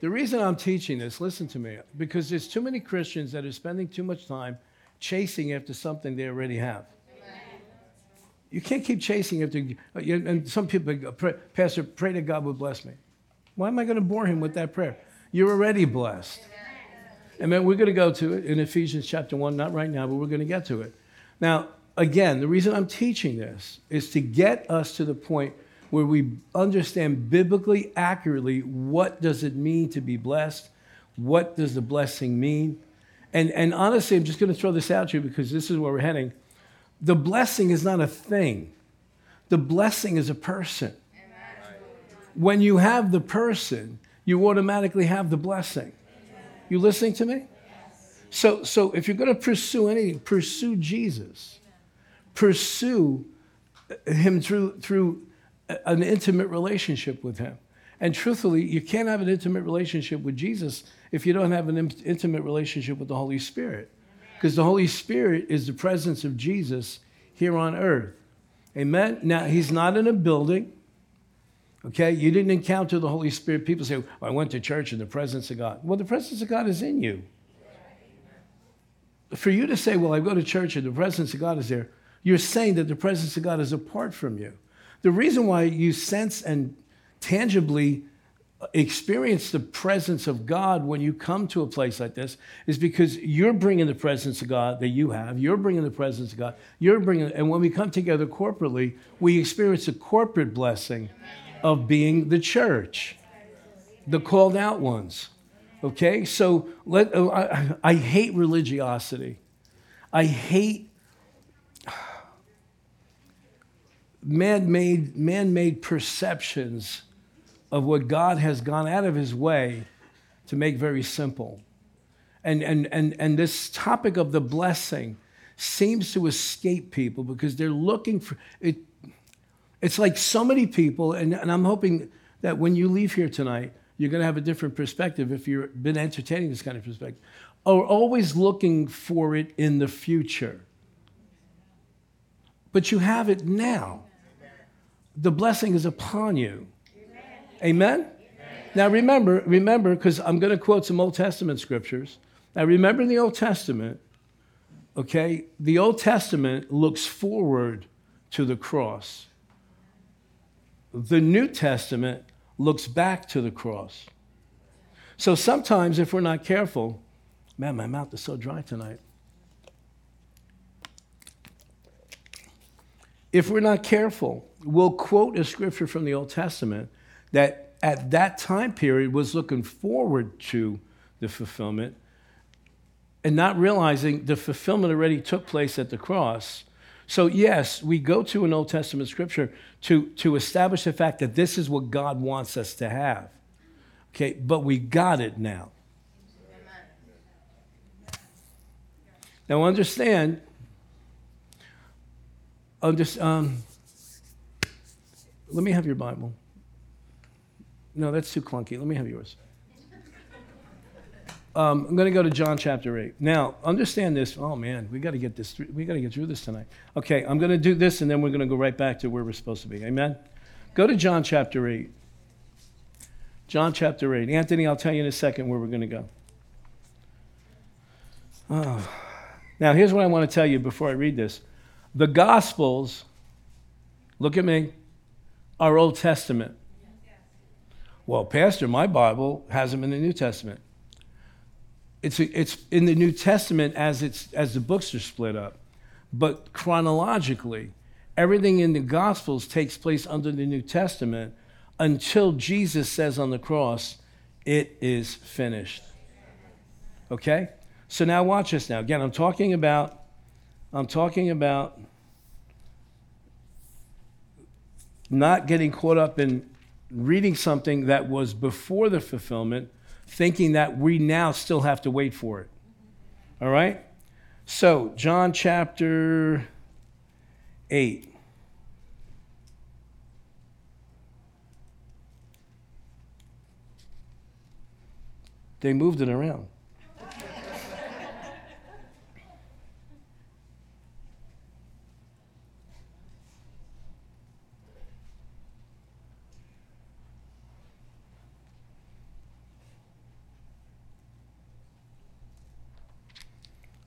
The reason I'm teaching this, listen to me, because there's too many Christians that are spending too much time chasing after something they already have. You can't keep chasing after, uh, and some people, uh, pray, Pastor, pray that God would bless me. Why am I going to bore him with that prayer? You're already blessed. Then we're going to go to it in Ephesians chapter 1, not right now, but we're going to get to it. Now, again, the reason I'm teaching this is to get us to the point where we understand biblically accurately what does it mean to be blessed? What does the blessing mean? And, and honestly, I'm just going to throw this out to you because this is where we're heading. The blessing is not a thing. The blessing is a person. When you have the person, you automatically have the blessing. You listening to me? So, so if you're going to pursue anything, pursue Jesus. Pursue him through, through an intimate relationship with him. And truthfully, you can't have an intimate relationship with Jesus if you don't have an intimate relationship with the Holy Spirit. Because the Holy Spirit is the presence of Jesus here on earth. Amen? Now, he's not in a building. Okay? You didn't encounter the Holy Spirit. People say, I went to church in the presence of God. Well, the presence of God is in you. For you to say, well, I go to church and the presence of God is there, you're saying that the presence of God is apart from you. The reason why you sense and tangibly experience the presence of God when you come to a place like this is because you're bringing the presence of God that you have. You're bringing the presence of God. You're bringing, and when we come together corporately, we experience a corporate blessing of being the church, the called out ones. Okay, so let, uh, I, I hate religiosity. I hate man-made, man-made perceptions of what God has gone out of his way to make very simple. And, and, and, and this topic of the blessing seems to escape people because they're looking for it. It's like so many people, and, and I'm hoping that when you leave here tonight, you're going to have a different perspective if you've been entertaining this kind of perspective, are always looking for it in the future. But you have it now. The blessing is upon you. Amen? Amen? Now remember, remember, because I'm going to quote some Old Testament scriptures. Now remember in the Old Testament, okay, the Old Testament looks forward to the cross. The New Testament looks back to the cross. So sometimes, if we're not careful, man, my mouth is so dry tonight. If we're not careful, we'll quote a scripture from the Old Testament that at that time period was looking forward to the fulfillment and not realizing the fulfillment already took place at the cross. So, yes, we go to an Old Testament scripture to, to establish the fact that this is what God wants us to have. Okay, but we got it now. Now, understand, understand um, let me have your Bible. No, that's too clunky. Let me have yours. Um, I'm going to go to John chapter 8. Now, understand this. Oh, man, we got to get this. Through, we got to get through this tonight. Okay, I'm going to do this, and then we're going to go right back to where we're supposed to be. Amen? Go to John chapter 8. John chapter 8. Anthony, I'll tell you in a second where we're going to go. Oh. Now, here's what I want to tell you before I read this. The Gospels, look at me, are Old Testament. Well, Pastor, my Bible has them in the New Testament. It's, it's in the New Testament as, it's, as the books are split up. But chronologically, everything in the Gospels takes place under the New Testament until Jesus says on the cross, It is finished. Okay? So now watch this now. Again, I'm talking about I'm talking about not getting caught up in reading something that was before the fulfillment, thinking that we now still have to wait for it. All right? So, John chapter 8. They moved it around.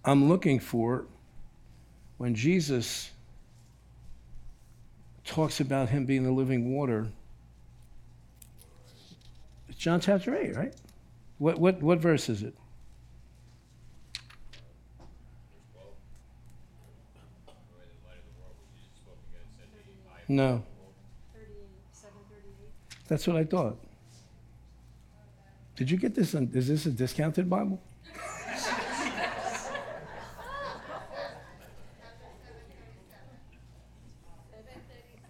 I'm looking for when Jesus talks about him being the living water. It's John chapter 8, right? What, what, what verse is it? No. That's what I thought. Did you get this? On, is this a discounted Bible?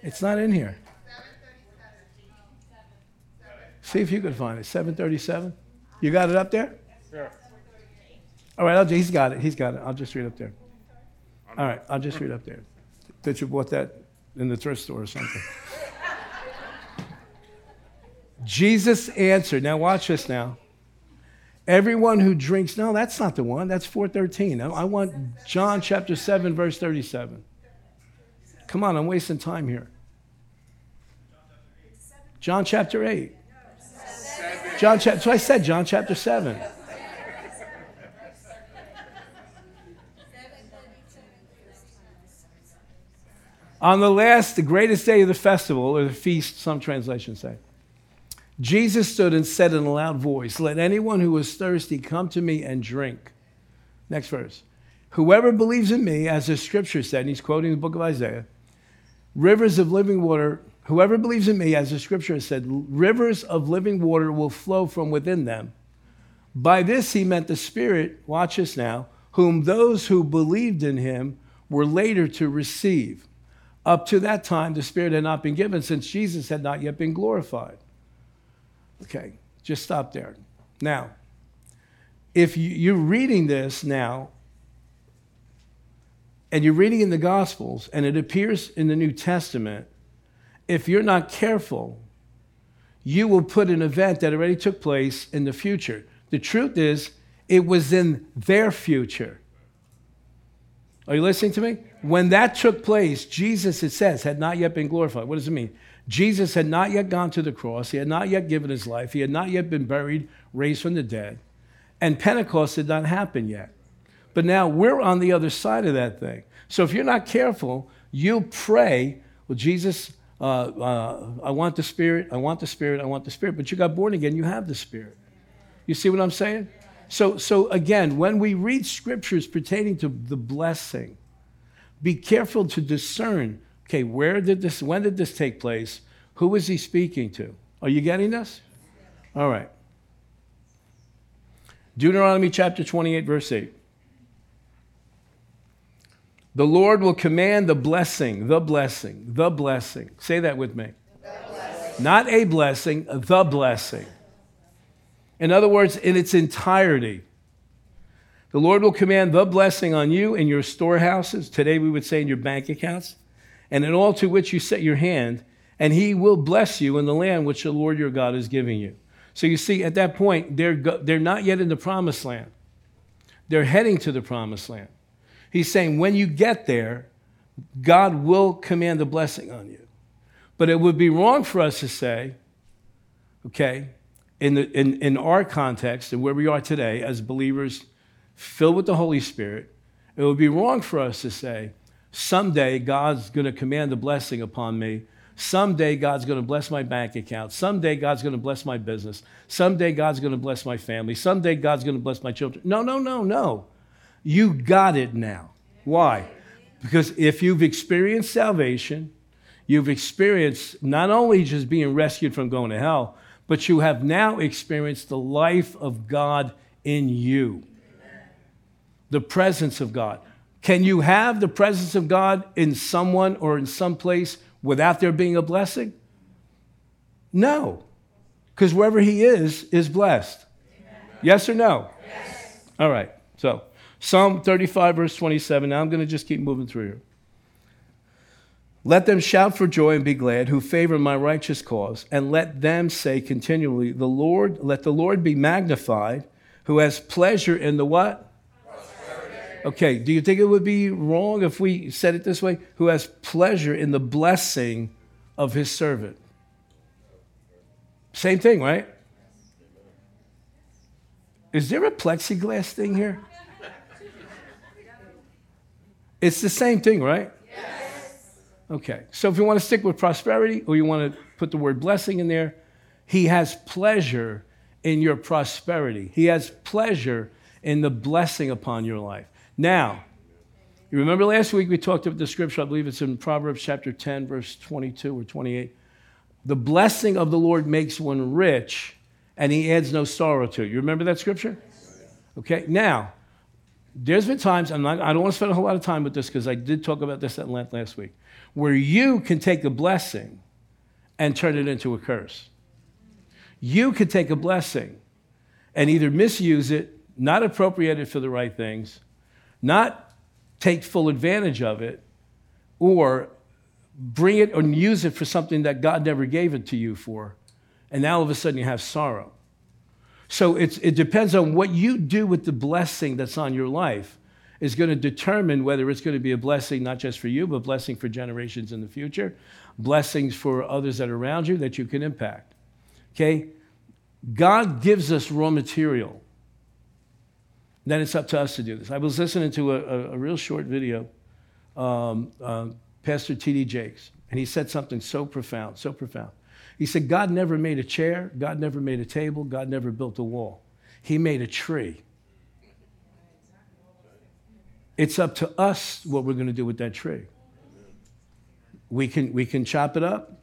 It's not in here. See if you could find it. 737. You got it up there? Sure. All right, I'll, he's got it. He's got it. I'll just read up there. All right, I'll just read up there. That you bought that in the thrift store or something. Jesus answered. Now watch this now. Everyone who drinks, no, that's not the one. That's 413. I want John chapter 7, verse 37. Come on, I'm wasting time here. John chapter 8. John chapter, so I said John chapter 7. On the last, the greatest day of the festival, or the feast, some translations say, Jesus stood and said in a loud voice, Let anyone who is thirsty come to me and drink. Next verse. Whoever believes in me, as the scripture said, and he's quoting the book of Isaiah, rivers of living water, whoever believes in me, as the scripture has said, rivers of living water will flow from within them. By this he meant the Spirit, watch this now, whom those who believed in him were later to receive. Up to that time, the Spirit had not been given since Jesus had not yet been glorified. Okay, just stop there. Now, if you're reading this now, and you're reading in the Gospels, and it appears in the New Testament, if you're not careful, you will put an event that already took place in the future. The truth is, it was in their future. Are you listening to me? When that took place, Jesus, it says, had not yet been glorified. What does it mean? Jesus had not yet gone to the cross. He had not yet given his life. He had not yet been buried, raised from the dead. And Pentecost had not happened yet. But now we're on the other side of that thing. So if you're not careful, you'll pray, well, Jesus, uh, uh, I want the Spirit, I want the Spirit, I want the Spirit. But you got born again, you have the Spirit. You see what I'm saying? So, so again, when we read scriptures pertaining to the blessing, be careful to discern okay, where did this, when did this take place? Who is he speaking to? Are you getting this? All right. Deuteronomy chapter 28, verse 8. The Lord will command the blessing, the blessing, the blessing. Say that with me. Not a blessing, the blessing. In other words, in its entirety. The Lord will command the blessing on you in your storehouses. Today we would say in your bank accounts and in all to which you set your hand, and he will bless you in the land which the Lord your God is giving you. So you see, at that point, they're, go- they're not yet in the promised land. They're heading to the promised land. He's saying, when you get there, God will command a blessing on you. But it would be wrong for us to say, okay, in, the, in, in our context and where we are today as believers filled with the Holy Spirit, it would be wrong for us to say, Someday God's going to command a blessing upon me. Someday God's going to bless my bank account. Someday God's going to bless my business. Someday God's going to bless my family. Someday God's going to bless my children. No, no, no, no. You got it now. Why? Because if you've experienced salvation, you've experienced not only just being rescued from going to hell, but you have now experienced the life of God in you, the presence of God. Can you have the presence of God in someone or in some place without there being a blessing? No, because wherever He is, is blessed. Yes or no? Yes. All right, so Psalm 35, verse 27. Now I'm going to just keep moving through here. Let them shout for joy and be glad who favor my righteous cause, and let them say continually, The Lord, let the Lord be magnified, who has pleasure in the what? Okay, do you think it would be wrong if we said it this way? Who has pleasure in the blessing of his servant? Same thing, right? Is there a plexiglass thing here? It's the same thing, right? Yes. Okay. So if you want to stick with prosperity or you want to put the word blessing in there, he has pleasure in your prosperity. He has pleasure in the blessing upon your life. Now, you remember last week we talked about the scripture, I believe it's in Proverbs chapter 10, verse 22 or 28. The blessing of the Lord makes one rich, and he adds no sorrow to it. You remember that scripture? Okay, now, there's been times, I don't want to spend a whole lot of time with this because I did talk about this at length last week, where you can take a blessing and turn it into a curse. You could take a blessing and either misuse it, not appropriate it for the right things, not take full advantage of it, or bring it and use it for something that God never gave it to you for. And now all of a sudden you have sorrow. So it depends on what you do with the blessing that's on your life is going to determine whether it's going to be a blessing not just for you, but blessing for generations in the future, blessings for others that are around you that you can impact. Okay? God gives us raw material. Then it's up to us to do this. I was listening to a, a, a real short video, um, uh, Pastor T.D. Jakes, and he said something so profound, so profound. He said, God never made a chair, God never made a table, God never built a wall. He made a tree. It's up to us what we're going to do with that tree. We can, we can chop it up,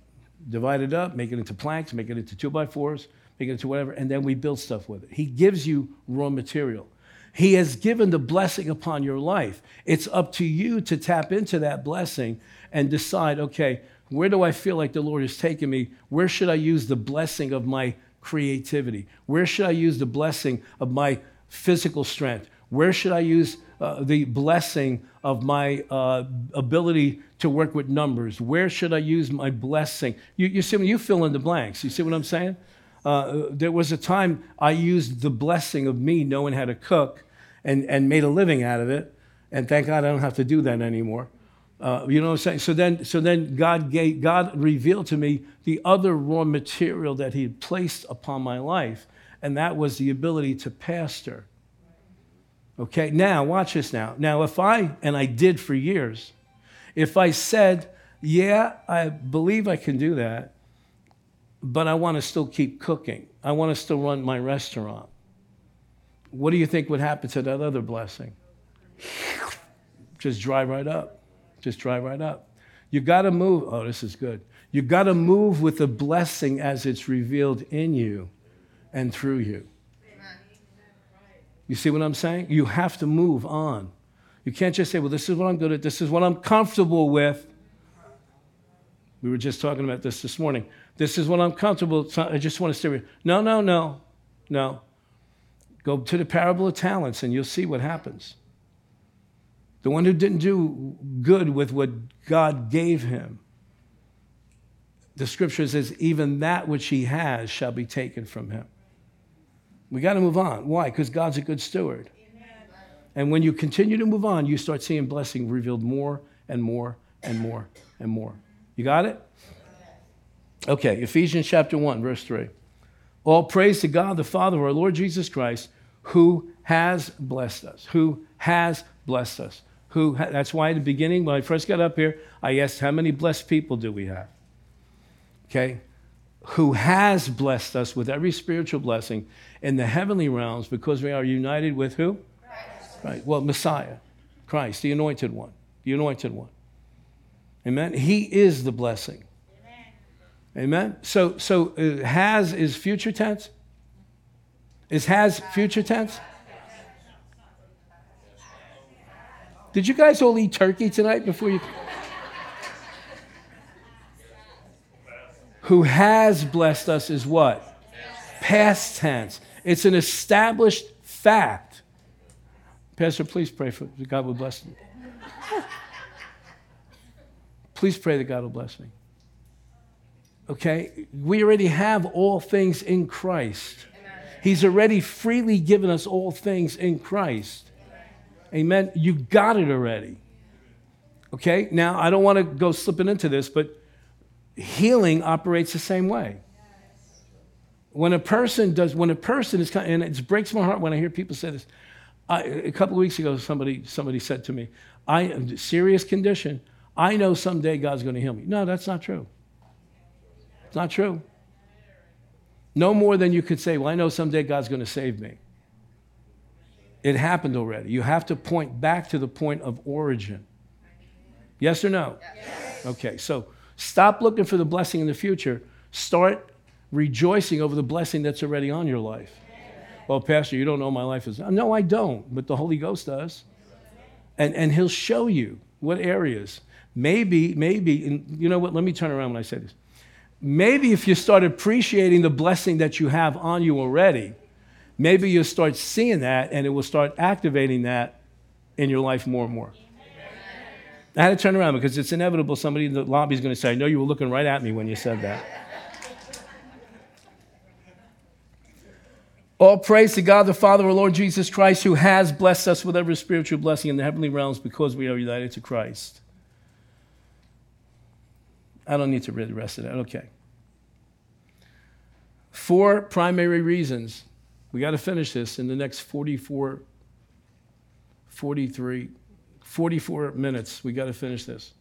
divide it up, make it into planks, make it into two by fours, make it into whatever, and then we build stuff with it. He gives you raw material. He has given the blessing upon your life. It's up to you to tap into that blessing and decide, okay, where do I feel like the Lord is taking me? Where should I use the blessing of my creativity? Where should I use the blessing of my physical strength? Where should I use uh, the blessing of my uh, ability to work with numbers? Where should I use my blessing? You, you see, when you fill in the blanks, you see what I'm saying? Uh, there was a time I used the blessing of me knowing how to cook and, and made a living out of it. And thank God I don't have to do that anymore. Uh, you know what I'm saying? So then, so then God, gave, God revealed to me the other raw material that He had placed upon my life, and that was the ability to pastor. Okay, now watch this now. Now, if I, and I did for years, if I said, yeah, I believe I can do that, but I want to still keep cooking, I want to still run my restaurant, what do you think would happen to that other blessing? Just dry right up. Just drive right up. You got to move. Oh, this is good. You got to move with the blessing as it's revealed in you and through you. You see what I'm saying? You have to move on. You can't just say, well, this is what I'm good at, this is what I'm comfortable with. We were just talking about this this morning. This is what I'm comfortable. I just want to stay with. No, no, no, no. Go to the parable of talents and you'll see what happens. The one who didn't do good with what God gave him. The scripture says, even that which he has shall be taken from him. We got to move on. Why? Because God's a good steward. Amen. And when you continue to move on, you start seeing blessing revealed more and more and more and more. You got it? Okay, Ephesians chapter 1, verse 3. All praise to God, the Father of our Lord Jesus Christ, who has blessed us, who has blessed us who, that's why at the beginning, when I first got up here, I asked, How many blessed people do we have? Okay? Who has blessed us with every spiritual blessing in the heavenly realms because we are united with who? Christ. Right. Well, Messiah, Christ, the anointed one, the anointed one. Amen. He is the blessing. Amen. Amen. So, so uh, has is future tense. Is has future tense? Did you guys all eat turkey tonight before you? Who has blessed us is what? Past tense. It's an established fact. Pastor, please pray for God will bless me. Please pray that God will bless me. Okay? We already have all things in Christ. He's already freely given us all things in Christ. Amen. You got it already. Okay? Now, I don't want to go slipping into this, but healing operates the same way. When a person does, when a person is, and it breaks my heart when I hear people say this, I, a couple of weeks ago, somebody, somebody said to me, I am serious condition. I know someday God's going to heal me. No, that's not true. It's not true. No more than you could say, well, I know someday God's going to save me. It happened already. You have to point back to the point of origin. Yes or no? Yes. Okay, so stop looking for the blessing in the future. Start rejoicing over the blessing that's already on your life. Well, Pastor, you don't know my life is. No, I don't, but the Holy Ghost does. And, and He'll show you what areas. Maybe, maybe, and you know what? Let me turn around when I say this. Maybe if you start appreciating the blessing that you have on you already, maybe you'll start seeing that and it will start activating that in your life more and more. I had to turn around because it's inevitable somebody in the lobby is going to say, I know you were looking right at me when you said that. All praise to God the Father, our Lord Jesus Christ, who has blessed us with every spiritual blessing in the heavenly realms because we are united to Christ. I don't need to read the rest of that. Okay. Four primary reasons. We got to finish this in the next 44, 43, 44 minutes. We got to finish this.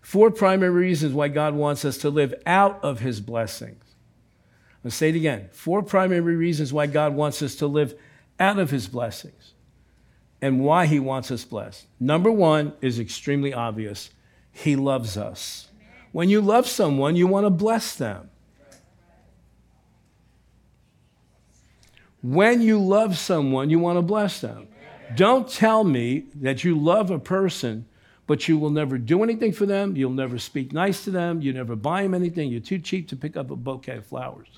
Four primary reasons why God wants us to live out of his blessings. Let's say it again. Four primary reasons why God wants us to live out of his blessings and why he wants us blessed. Number one is extremely obvious he loves us. When you love someone, you want to bless them. When you love someone, you want to bless them. Don't tell me that you love a person, but you will never do anything for them. You'll never speak nice to them. You never buy them anything. You're too cheap to pick up a bouquet of flowers.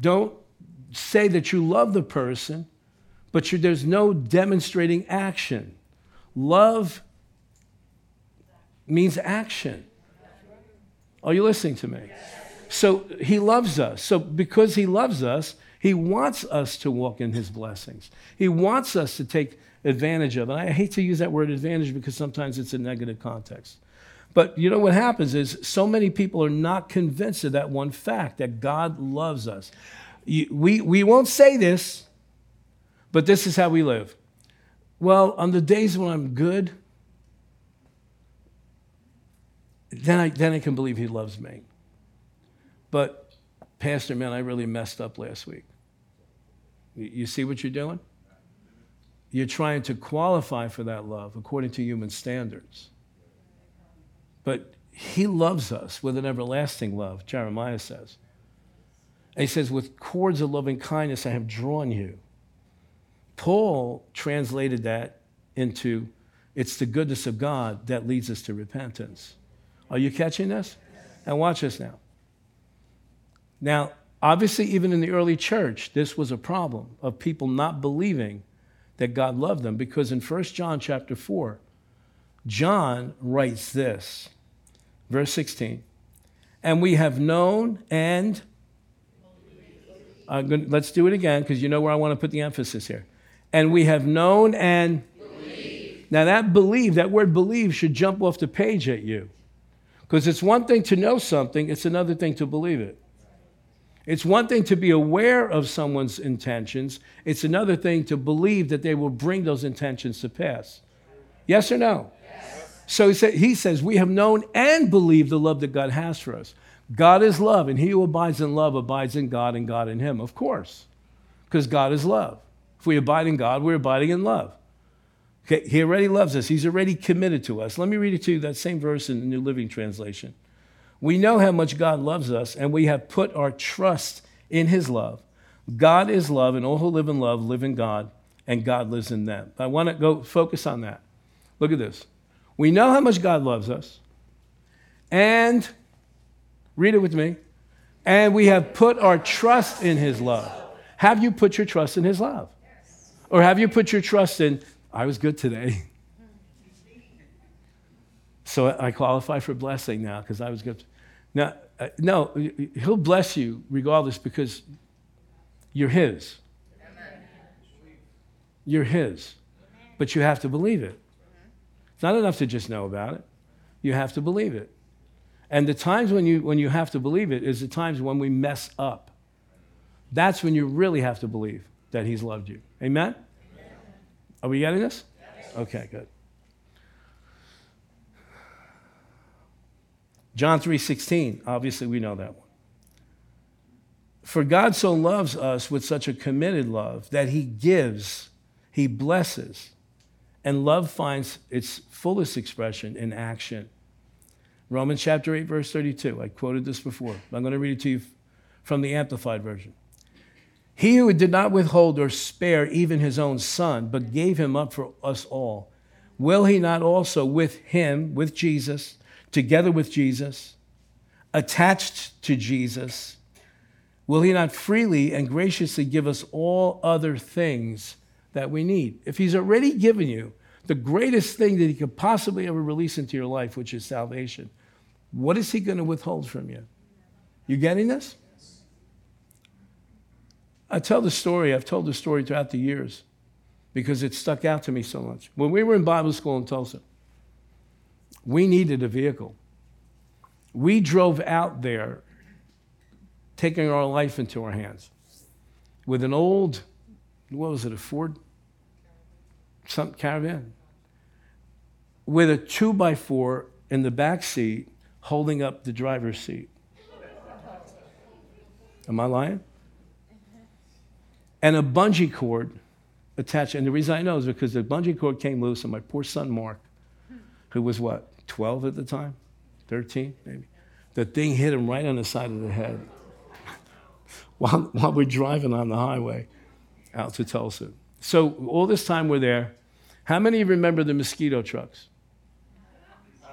Don't say that you love the person, but there's no demonstrating action. Love means action. Are you listening to me? So he loves us. So because he loves us, he wants us to walk in his blessings. He wants us to take advantage of it. I hate to use that word advantage because sometimes it's a negative context. But you know what happens is so many people are not convinced of that one fact that God loves us. We, we won't say this, but this is how we live. Well, on the days when I'm good, then I, then I can believe he loves me. But, Pastor, man, I really messed up last week. You see what you're doing? You're trying to qualify for that love according to human standards. But he loves us with an everlasting love, Jeremiah says. And he says, With cords of loving kindness I have drawn you. Paul translated that into it's the goodness of God that leads us to repentance. Are you catching this? And watch this now. Now, obviously, even in the early church, this was a problem of people not believing that God loved them because in 1 John chapter 4, John writes this, verse 16, and we have known and uh, let's do it again because you know where I want to put the emphasis here. And we have known and believe. Now, that believe, that word believe, should jump off the page at you. Because it's one thing to know something, it's another thing to believe it. It's one thing to be aware of someone's intentions, it's another thing to believe that they will bring those intentions to pass. Yes or no? Yes. So he, sa- he says, We have known and believed the love that God has for us. God is love, and he who abides in love abides in God and God in him, of course, because God is love. If we abide in God, we're abiding in love. Okay, he already loves us. He's already committed to us. Let me read it to you, that same verse in the New Living Translation. We know how much God loves us, and we have put our trust in his love. God is love, and all who live in love live in God, and God lives in them. I want to go focus on that. Look at this. We know how much God loves us, and read it with me, and we have put our trust in his love. Have you put your trust in his love? Or have you put your trust in I was good today. So I qualify for blessing now because I was good. Now, uh, no, he'll bless you regardless because you're his. You're his. But you have to believe it. It's not enough to just know about it. You have to believe it. And the times when you, when you have to believe it is the times when we mess up. That's when you really have to believe that he's loved you. Amen? Are we getting this? Okay, good. John 3:16, obviously we know that one. For God so loves us with such a committed love that he gives, he blesses, and love finds its fullest expression in action. Romans chapter 8 verse 32. I quoted this before. I'm going to read it to you from the amplified version. He who did not withhold or spare even his own son, but gave him up for us all, will he not also with him, with Jesus, together with Jesus, attached to Jesus, will he not freely and graciously give us all other things that we need? If he's already given you the greatest thing that he could possibly ever release into your life, which is salvation, what is he going to withhold from you? You getting this? I tell the story, I've told the story throughout the years because it stuck out to me so much. When we were in Bible school in Tulsa, we needed a vehicle. We drove out there taking our life into our hands with an old, what was it, a Ford? Some caravan? With a two by four in the back seat holding up the driver's seat. Am I lying? and a bungee cord attached. And the reason I know is because the bungee cord came loose, and my poor son Mark, who was what, 12 at the time? 13, maybe? The thing hit him right on the side of the head while, while we're driving on the highway out to Tulsa. So, all this time we're there. How many remember the mosquito trucks?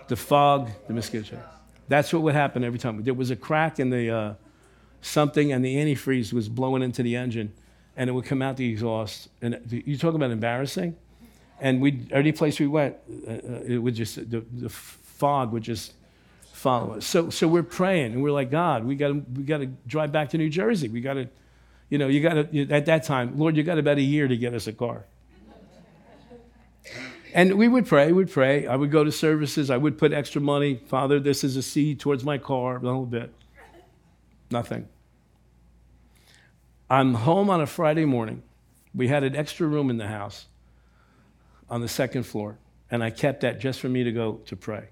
The fog, the mosquito trucks. That's what would happen every time. There was a crack in the uh, something, and the antifreeze was blowing into the engine and it would come out the exhaust. And you talk about embarrassing. And we every place we went, uh, uh, it would just the, the fog would just follow us. So so we're praying and we're like, God, we got we to drive back to New Jersey. We got to, you know, you got to at that time, Lord, you got about a year to get us a car. And we would pray, we'd pray. I would go to services. I would put extra money. Father, this is a seed towards my car, a little bit. Nothing. I'm home on a Friday morning. We had an extra room in the house on the second floor, and I kept that just for me to go to pray.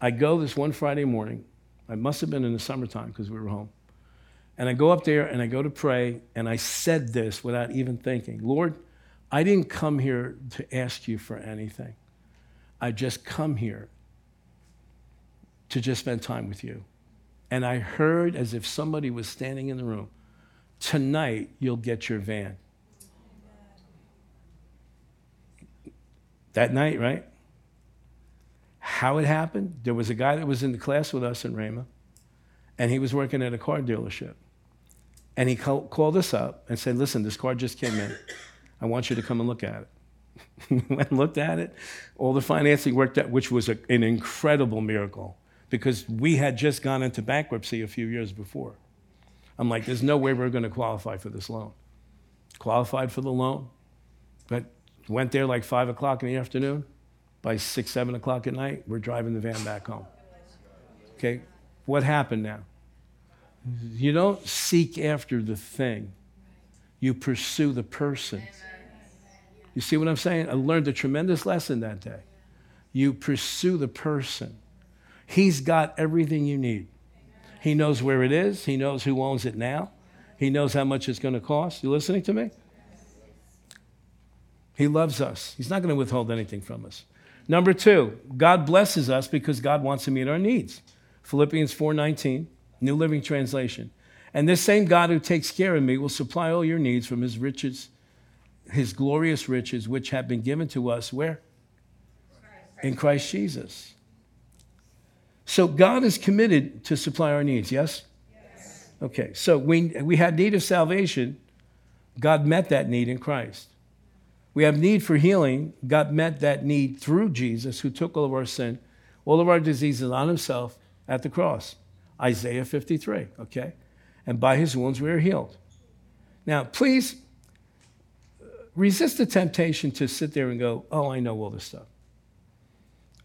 I go this one Friday morning. I must have been in the summertime because we were home. And I go up there and I go to pray, and I said this without even thinking Lord, I didn't come here to ask you for anything. I just come here to just spend time with you. And I heard as if somebody was standing in the room Tonight, you'll get your van. That night, right? How it happened? There was a guy that was in the class with us in Rhema, and he was working at a car dealership. And he called us up and said, Listen, this car just came in. I want you to come and look at it. we went and looked at it. All the financing worked out, which was a, an incredible miracle because we had just gone into bankruptcy a few years before. I'm like, there's no way we're going to qualify for this loan. Qualified for the loan, but went there like 5 o'clock in the afternoon. By 6, 7 o'clock at night, we're driving the van back home. Okay, what happened now? You don't seek after the thing, you pursue the person. You see what I'm saying? I learned a tremendous lesson that day. You pursue the person. He's got everything you need. He knows where it is. He knows who owns it now. He knows how much it's going to cost. You listening to me? He loves us. He's not going to withhold anything from us. Number two, God blesses us because God wants to meet our needs. Philippians 4:19, New Living Translation. And this same God who takes care of me will supply all your needs from his riches, his glorious riches, which have been given to us where? In Christ Jesus. So God is committed to supply our needs, yes? yes? Okay, so we, we had need of salvation. God met that need in Christ. We have need for healing. God met that need through Jesus, who took all of our sin, all of our diseases on himself at the cross. Isaiah 53, okay? And by his wounds we are healed. Now, please uh, resist the temptation to sit there and go, oh, I know all this stuff.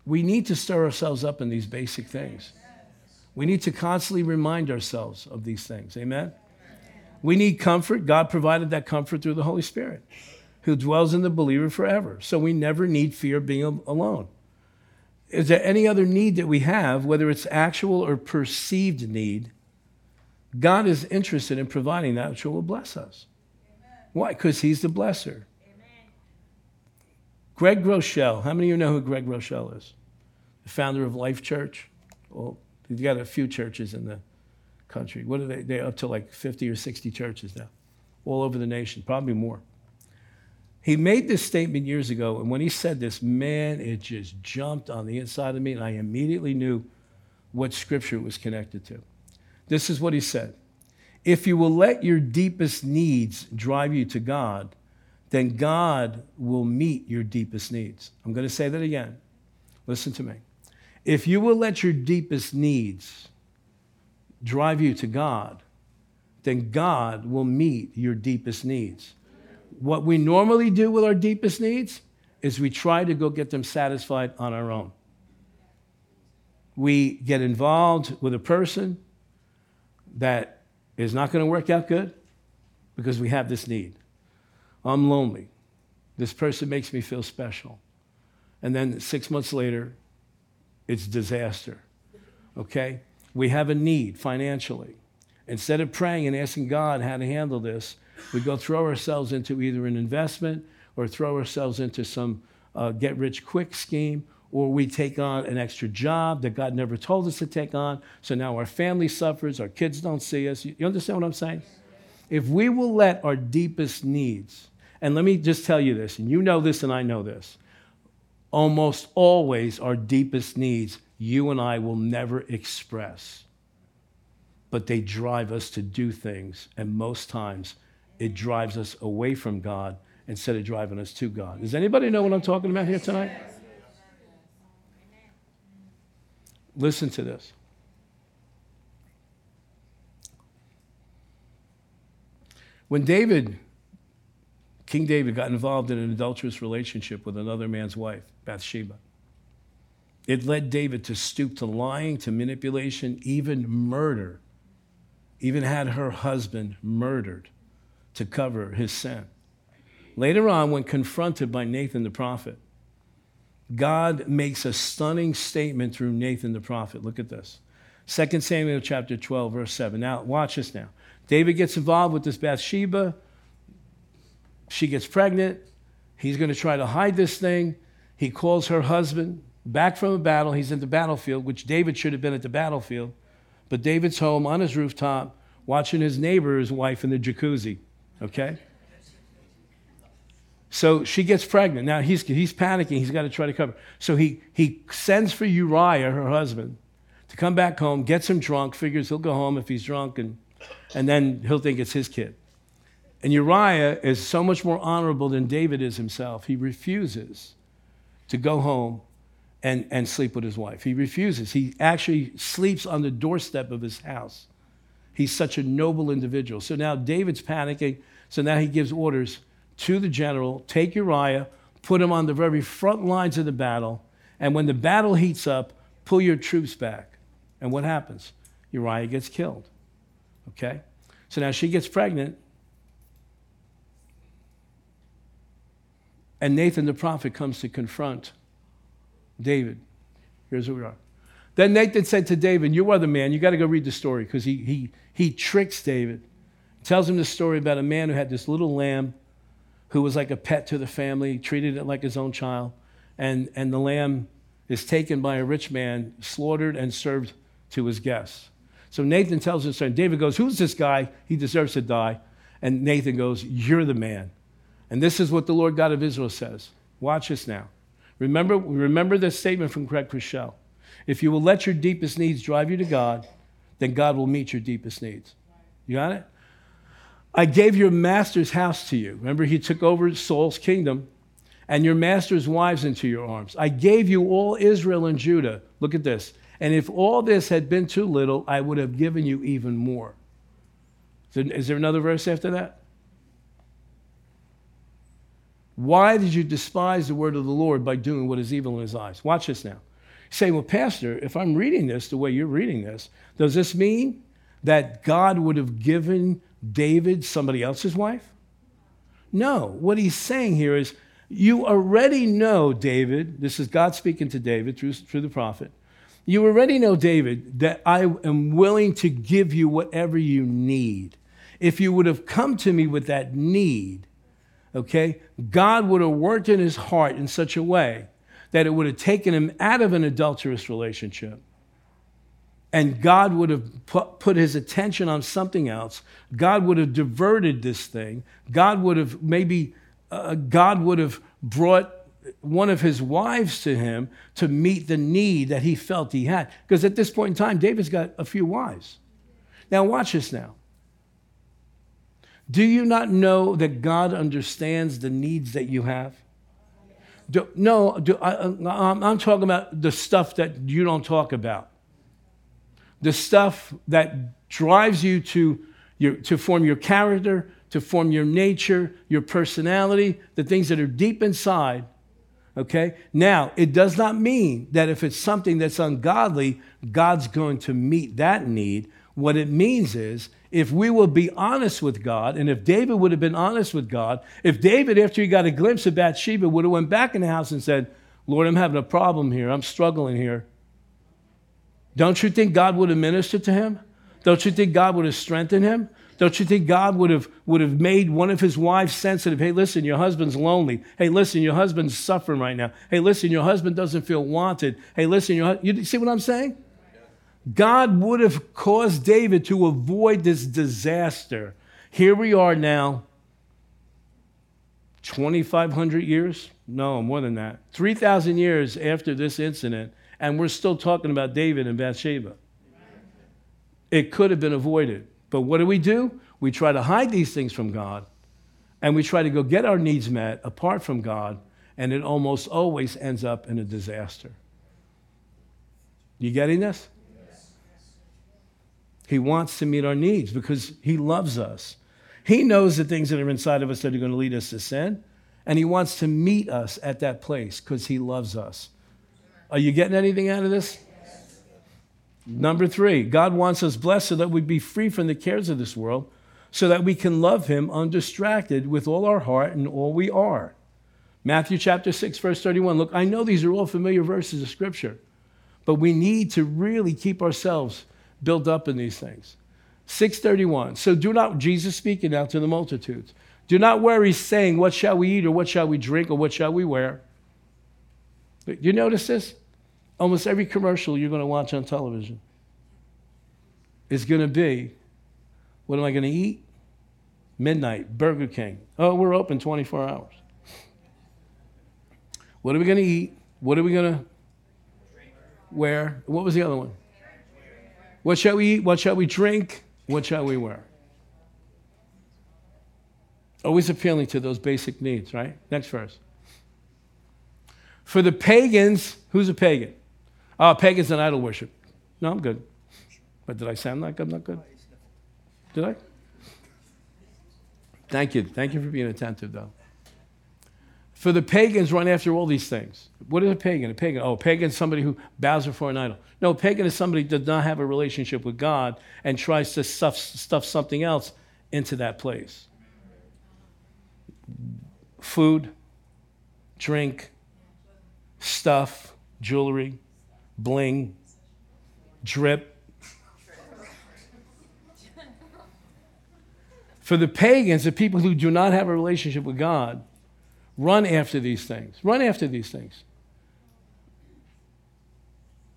We need to stir ourselves up in these basic things. We need to constantly remind ourselves of these things. Amen? We need comfort. God provided that comfort through the Holy Spirit. Who dwells in the believer forever. So we never need fear of being alone. Is there any other need that we have, whether it's actual or perceived need? God is interested in providing that which will bless us. Amen. Why? Because He's the blesser. Amen. Greg Groeschel. How many of you know who Greg Groeschel is? The founder of Life Church. Well, he's got a few churches in the country. What are they? They're up to like 50 or 60 churches now, all over the nation, probably more. He made this statement years ago, and when he said this, man, it just jumped on the inside of me, and I immediately knew what scripture it was connected to. This is what he said If you will let your deepest needs drive you to God, then God will meet your deepest needs. I'm going to say that again. Listen to me. If you will let your deepest needs drive you to God, then God will meet your deepest needs what we normally do with our deepest needs is we try to go get them satisfied on our own. We get involved with a person that is not going to work out good because we have this need. I'm lonely. This person makes me feel special. And then six months later, it's disaster. Okay? We have a need financially. Instead of praying and asking God how to handle this, we go throw ourselves into either an investment or throw ourselves into some uh, get rich quick scheme, or we take on an extra job that God never told us to take on. So now our family suffers, our kids don't see us. You understand what I'm saying? If we will let our deepest needs, and let me just tell you this, and you know this and I know this, almost always our deepest needs you and I will never express, but they drive us to do things, and most times it drives us away from God instead of driving us to God. Does anybody know what I'm talking about here tonight? Listen to this. When David, King David, got involved in an adulterous relationship with another man's wife, Bathsheba, it led David to stoop to lying, to manipulation, even murder, even had her husband murdered to cover his sin. Later on, when confronted by Nathan the prophet, God makes a stunning statement through Nathan the prophet. Look at this. 2 Samuel chapter 12, verse 7. Now, watch this now. David gets involved with this Bathsheba. She gets pregnant. He's going to try to hide this thing. He calls her husband back from a battle. He's in the battlefield, which David should have been at the battlefield. But David's home on his rooftop watching his neighbor's wife in the jacuzzi okay? So she gets pregnant. Now he's, he's panicking. He's got to try to cover. So he, he sends for Uriah, her husband, to come back home, gets him drunk, figures he'll go home if he's drunk, and, and then he'll think it's his kid. And Uriah is so much more honorable than David is himself. He refuses to go home and, and sleep with his wife. He refuses. He actually sleeps on the doorstep of his house. He's such a noble individual. So now David's panicking. So now he gives orders to the general take Uriah, put him on the very front lines of the battle, and when the battle heats up, pull your troops back. And what happens? Uriah gets killed. Okay? So now she gets pregnant. And Nathan the prophet comes to confront David. Here's where we are. Then Nathan said to David, You are the man. You got to go read the story because he, he, he tricks David. Tells him the story about a man who had this little lamb who was like a pet to the family, treated it like his own child. And, and the lamb is taken by a rich man, slaughtered, and served to his guests. So Nathan tells his son, David goes, Who's this guy? He deserves to die. And Nathan goes, You're the man. And this is what the Lord God of Israel says. Watch this now. Remember, remember this statement from Craig Groeschel. If you will let your deepest needs drive you to God, then God will meet your deepest needs. You got it? I gave your master's house to you. Remember, he took over Saul's kingdom and your master's wives into your arms. I gave you all Israel and Judah. Look at this. And if all this had been too little, I would have given you even more. Is there another verse after that? Why did you despise the word of the Lord by doing what is evil in his eyes? Watch this now say, well, Pastor, if I'm reading this the way you're reading this, does this mean that God would have given David somebody else's wife? No, what he's saying here is you already know, David, this is God speaking to David through, through the prophet. You already know, David, that I am willing to give you whatever you need. If you would have come to me with that need, okay, God would have worked in his heart in such a way that it would have taken him out of an adulterous relationship. And God would have put his attention on something else. God would have diverted this thing. God would have maybe, uh, God would have brought one of his wives to him to meet the need that he felt he had. Because at this point in time, David's got a few wives. Now, watch this now. Do you not know that God understands the needs that you have? Do, no, do, I, uh, I'm talking about the stuff that you don't talk about. The stuff that drives you to, your, to form your character, to form your nature, your personality, the things that are deep inside. Okay? Now, it does not mean that if it's something that's ungodly, God's going to meet that need. What it means is if we will be honest with God, and if David would have been honest with God, if David, after he got a glimpse of Bathsheba, would have went back in the house and said, Lord, I'm having a problem here. I'm struggling here. Don't you think God would have ministered to him? Don't you think God would have strengthened him? Don't you think God would have, would have made one of his wives sensitive? Hey, listen, your husband's lonely. Hey, listen, your husband's suffering right now. Hey, listen, your husband doesn't feel wanted. Hey, listen, your, you see what I'm saying? God would have caused David to avoid this disaster. Here we are now, 2,500 years? No, more than that. 3,000 years after this incident, and we're still talking about David and Bathsheba. It could have been avoided. But what do we do? We try to hide these things from God, and we try to go get our needs met apart from God, and it almost always ends up in a disaster. You getting this? He wants to meet our needs because He loves us. He knows the things that are inside of us that are going to lead us to sin, and He wants to meet us at that place because He loves us. Are you getting anything out of this? Number three, God wants us blessed so that we be free from the cares of this world, so that we can love Him undistracted with all our heart and all we are. Matthew chapter 6, verse 31. Look, I know these are all familiar verses of Scripture, but we need to really keep ourselves built up in these things. 631. So do not, Jesus speaking now to the multitudes, do not worry saying, What shall we eat, or what shall we drink, or what shall we wear? You notice this? Almost every commercial you're going to watch on television is going to be, What am I going to eat? Midnight, Burger King. Oh, we're open 24 hours. What are we going to eat? What are we going to wear? What was the other one? What shall we eat? What shall we drink? What shall we wear? Always appealing to those basic needs, right? Next verse. For the pagans, who's a pagan? Oh, pagans and idol worship. No, I'm good. But did I sound like I'm not good? Did I? Thank you. Thank you for being attentive, though. For the pagans run after all these things. What is a pagan? A pagan, oh, a pagan is somebody who bows before an idol. No, a pagan is somebody who does not have a relationship with God and tries to stuff, stuff something else into that place. Food, drink, stuff, jewelry, bling, drip. For the pagans, the people who do not have a relationship with God, Run after these things. Run after these things.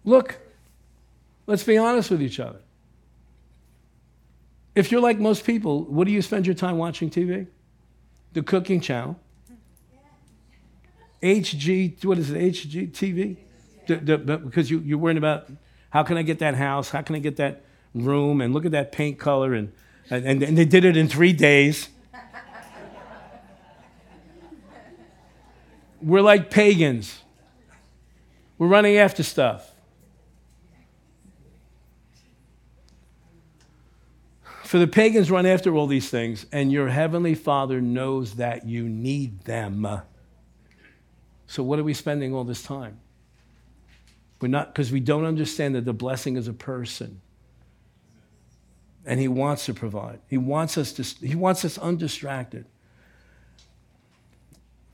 Look, let's be honest with each other. If you're like most people, what do you spend your time watching TV? The cooking channel. HG, what is it, HGTV? The, the, because you, you're worrying about how can I get that house? How can I get that room? And look at that paint color. And, and, and they did it in three days. We're like pagans. We're running after stuff. For the pagans run after all these things, and your heavenly Father knows that you need them. So, what are we spending all this time? We're not, because we don't understand that the blessing is a person. And He wants to provide. He wants us, to, he wants us undistracted.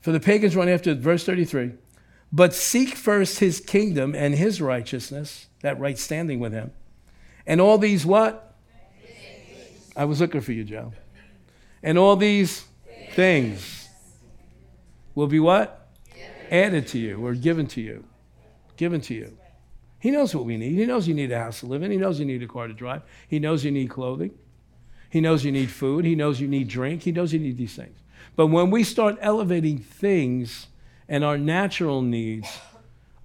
For the pagans run after, verse 33, but seek first his kingdom and his righteousness, that right standing with him. And all these what? I was looking for you, Joe. And all these things will be what? Added to you or given to you. Given to you. He knows what we need. He knows you need a house to live in. He knows you need a car to drive. He knows you need clothing. He knows you need food. He knows you need drink. He knows you need these things. But when we start elevating things and our natural needs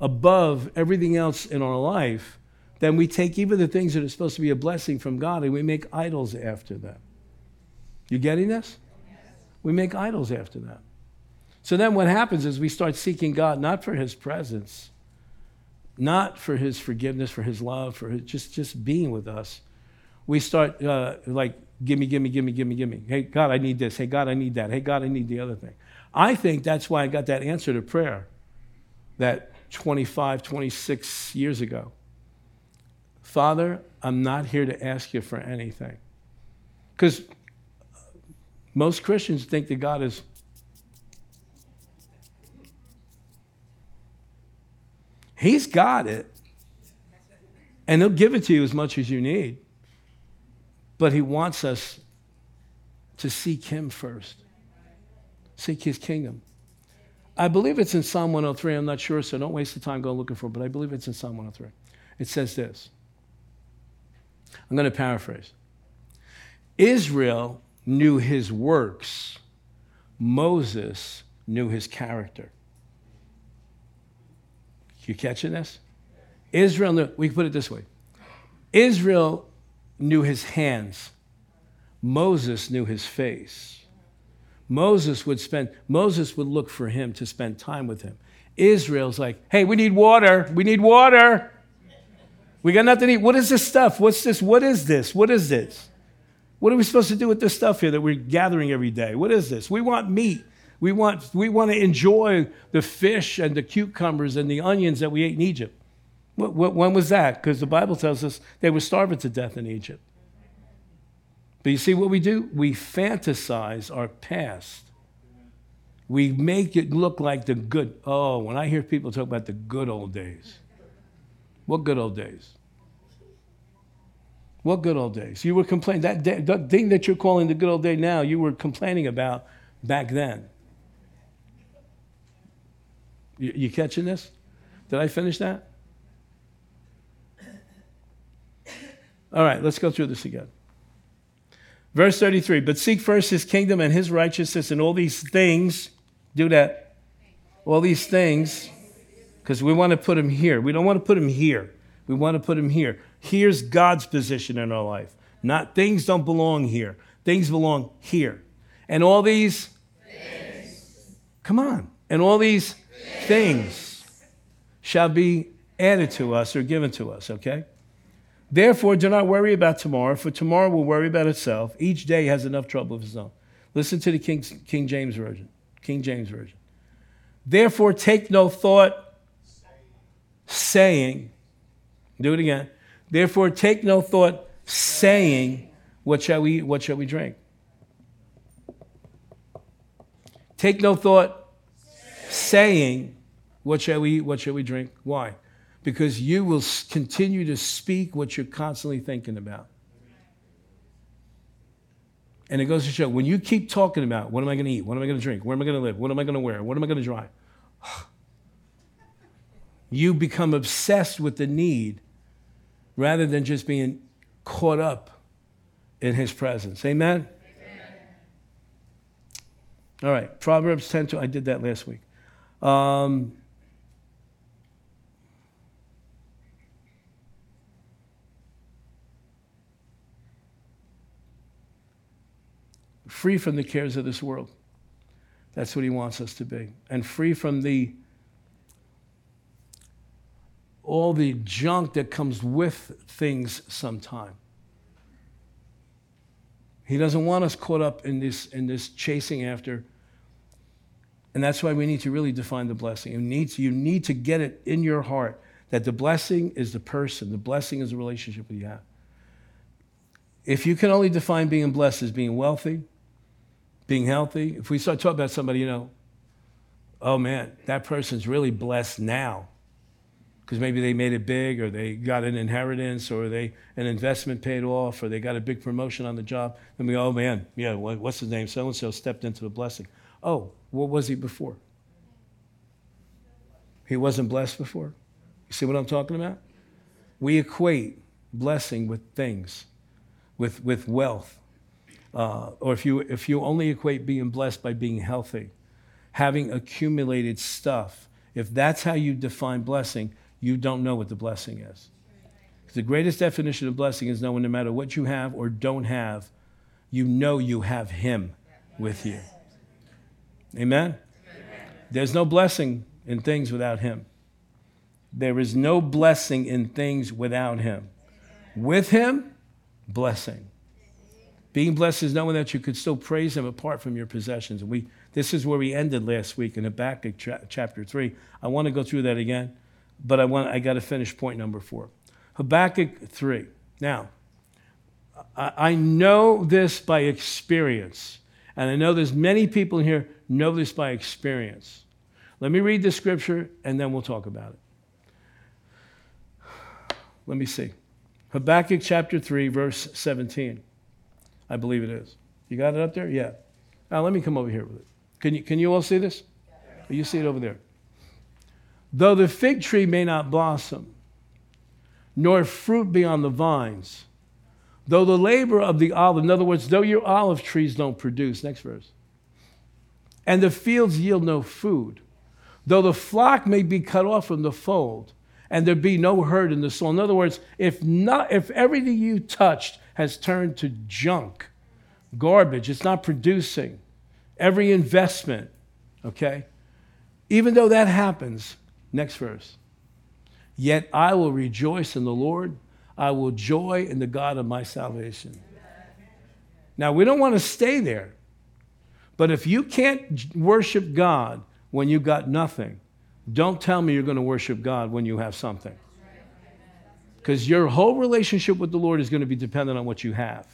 above everything else in our life, then we take even the things that are supposed to be a blessing from God and we make idols after them. You getting this? We make idols after that. So then what happens is we start seeking God not for his presence, not for his forgiveness, for his love, for his, just, just being with us. We start uh, like, gimme, gimme, gimme, gimme, gimme. Hey, God, I need this. Hey, God, I need that. Hey, God, I need the other thing. I think that's why I got that answer to prayer that 25, 26 years ago. Father, I'm not here to ask you for anything. Because most Christians think that God is He's got it. And He'll give it to you as much as you need. But He wants us to seek Him first, seek His kingdom. I believe it's in Psalm 103. I'm not sure, so don't waste the time going looking for it, but I believe it's in Psalm 103. It says this I'm going to paraphrase Israel knew His works, Moses knew His character. You catching this? Israel knew, we can put it this way Israel knew his hands, Moses knew his face. Moses would spend, Moses would look for him to spend time with him. Israel's like, hey, we need water. We need water. We got nothing to eat. What is this stuff? What's this? What is this? What is this? What are we supposed to do with this stuff here that we're gathering every day? What is this? We want meat. We want, we want to enjoy the fish and the cucumbers and the onions that we ate in Egypt. When was that? Because the Bible tells us they were starving to death in Egypt. But you see what we do? We fantasize our past. We make it look like the good. Oh, when I hear people talk about the good old days, what good old days? What good old days? You were complaining, that, day, that thing that you're calling the good old day now, you were complaining about back then. You, you catching this? Did I finish that? All right, let's go through this again. Verse 33 But seek first his kingdom and his righteousness, and all these things, do that. All these things, because we want to put him here. We don't want to put him here. We want to put him here. Here's God's position in our life. Not things don't belong here. Things belong here. And all these things. Come on. And all these things shall be added to us or given to us, okay? Therefore, do not worry about tomorrow, for tomorrow will worry about itself. Each day has enough trouble of its own. Listen to the King, King James Version. King James Version. Therefore, take no thought, saying, do it again. Therefore, take no thought, saying, What shall we eat? What shall we drink? Take no thought, saying, What shall we eat? What shall we drink? Why? Because you will continue to speak what you're constantly thinking about. And it goes to show when you keep talking about what am I going to eat? What am I going to drink? Where am I going to live? What am I going to wear? What am I going to drive? You become obsessed with the need rather than just being caught up in his presence. Amen? Amen. All right, Proverbs 10 2. I did that last week. Um, free from the cares of this world. That's what he wants us to be. And free from the all the junk that comes with things sometime. He doesn't want us caught up in this, in this chasing after and that's why we need to really define the blessing. You need to, you need to get it in your heart that the blessing is the person, the blessing is the relationship you have. If you can only define being blessed as being wealthy, being healthy, if we start talking about somebody, you know, oh man, that person's really blessed now because maybe they made it big or they got an inheritance or they an investment paid off or they got a big promotion on the job. Then we go, oh man, yeah, what's his name? So and so stepped into the blessing. Oh, what was he before? He wasn't blessed before. You see what I'm talking about? We equate blessing with things, with, with wealth. Uh, or if you, if you only equate being blessed by being healthy, having accumulated stuff, if that's how you define blessing, you don't know what the blessing is. The greatest definition of blessing is knowing no matter what you have or don't have, you know you have Him with you. Amen? There's no blessing in things without Him. There is no blessing in things without Him. With Him, blessing. Being blessed is knowing that you could still praise Him apart from your possessions. And We, this is where we ended last week in Habakkuk chapter 3. I want to go through that again, but I, want, I got to finish point number four. Habakkuk 3. Now, I, I know this by experience, and I know there's many people in here know this by experience. Let me read the scripture and then we'll talk about it. Let me see. Habakkuk chapter 3, verse 17. I believe it is. You got it up there? Yeah. Now let me come over here with it. Can you, can you all see this? You see it over there. Though the fig tree may not blossom, nor fruit be on the vines, though the labor of the olive, in other words, though your olive trees don't produce, next verse, and the fields yield no food, though the flock may be cut off from the fold, and there be no herd in the soil. In other words, if not, if everything you touched has turned to junk, garbage, it's not producing, every investment, okay? Even though that happens, next verse. Yet I will rejoice in the Lord. I will joy in the God of my salvation. Now, we don't want to stay there. But if you can't worship God when you've got nothing, don't tell me you're going to worship God when you have something. Because your whole relationship with the Lord is going to be dependent on what you have.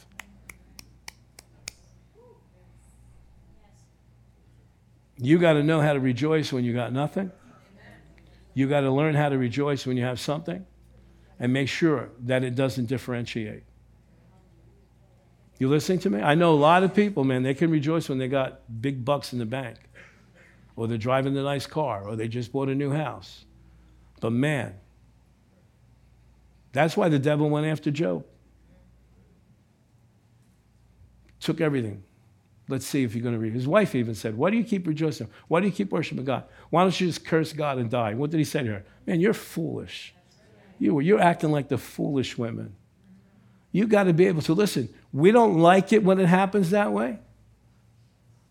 You got to know how to rejoice when you got nothing. You got to learn how to rejoice when you have something and make sure that it doesn't differentiate. You listening to me? I know a lot of people, man, they can rejoice when they got big bucks in the bank or they're driving the nice car, or they just bought a new house. But man, that's why the devil went after Job. Took everything. Let's see if you're going to read. His wife even said, Why do you keep rejoicing? Why do you keep worshiping God? Why don't you just curse God and die? What did he say to her? Man, you're foolish. You, you're acting like the foolish women. You got to be able to listen. We don't like it when it happens that way.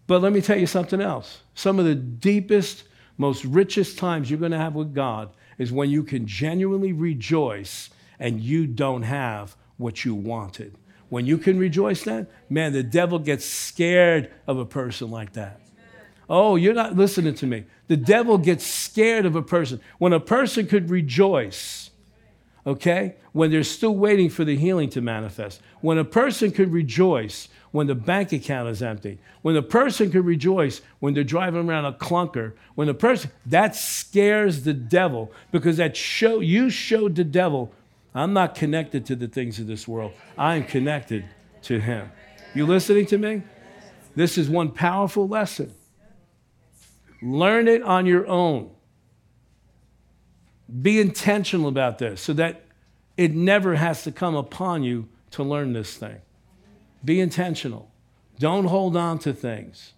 But let me tell you something else. Some of the deepest, most richest times you're going to have with God is when you can genuinely rejoice and you don't have what you wanted. When you can rejoice then, man, the devil gets scared of a person like that. Oh, you're not listening to me. The devil gets scared of a person. When a person could rejoice, okay, when they're still waiting for the healing to manifest, when a person could rejoice when the bank account is empty, when a person could rejoice when they're driving around a clunker, when a person that scares the devil because that show you showed the devil, I'm not connected to the things of this world. I am connected to him. You listening to me? This is one powerful lesson. Learn it on your own. Be intentional about this so that it never has to come upon you to learn this thing. Be intentional. Don't hold on to things.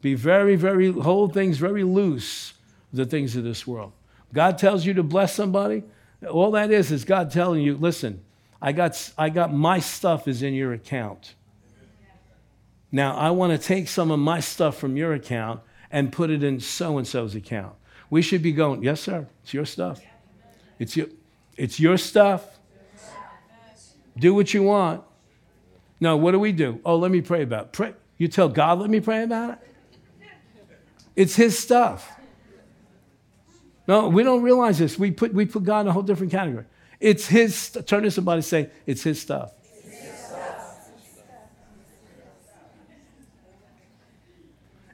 Be very, very, hold things very loose, the things of this world. God tells you to bless somebody. All that is is God telling you, listen, I got, I got my stuff is in your account. Now, I want to take some of my stuff from your account and put it in so and so's account. We should be going, yes, sir, it's your stuff. It's your, it's your stuff. Do what you want. No, what do we do? Oh, let me pray about it. Pray. You tell God, let me pray about it? It's His stuff. No, we don't realize this. We put, we put God in a whole different category. It's His, turn to somebody and say, it's His stuff.